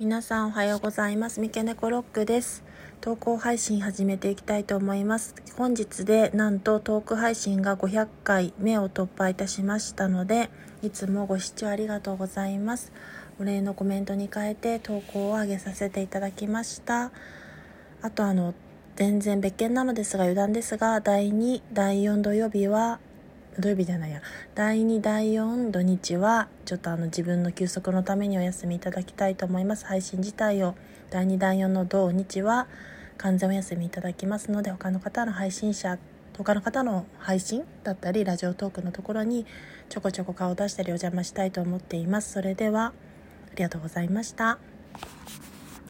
皆さんおはようございます。三毛猫ロックです。投稿配信始めていきたいと思います。本日でなんとトーク配信が500回目を突破いたしましたので、いつもご視聴ありがとうございます。お礼のコメントに変えて投稿を上げさせていただきました。あとあの、全然別件なのですが余談ですが、第2、第4土曜日は土曜日じゃないや。第2第4土日はちょっとあの自分の休息のためにお休みいただきたいと思います。配信自体を。第2第4の土日は完全お休みいただきますので他の方の配信者他の方の配信だったりラジオトークのところにちょこちょこ顔を出したりお邪魔したいと思っています。それではありがとうございました。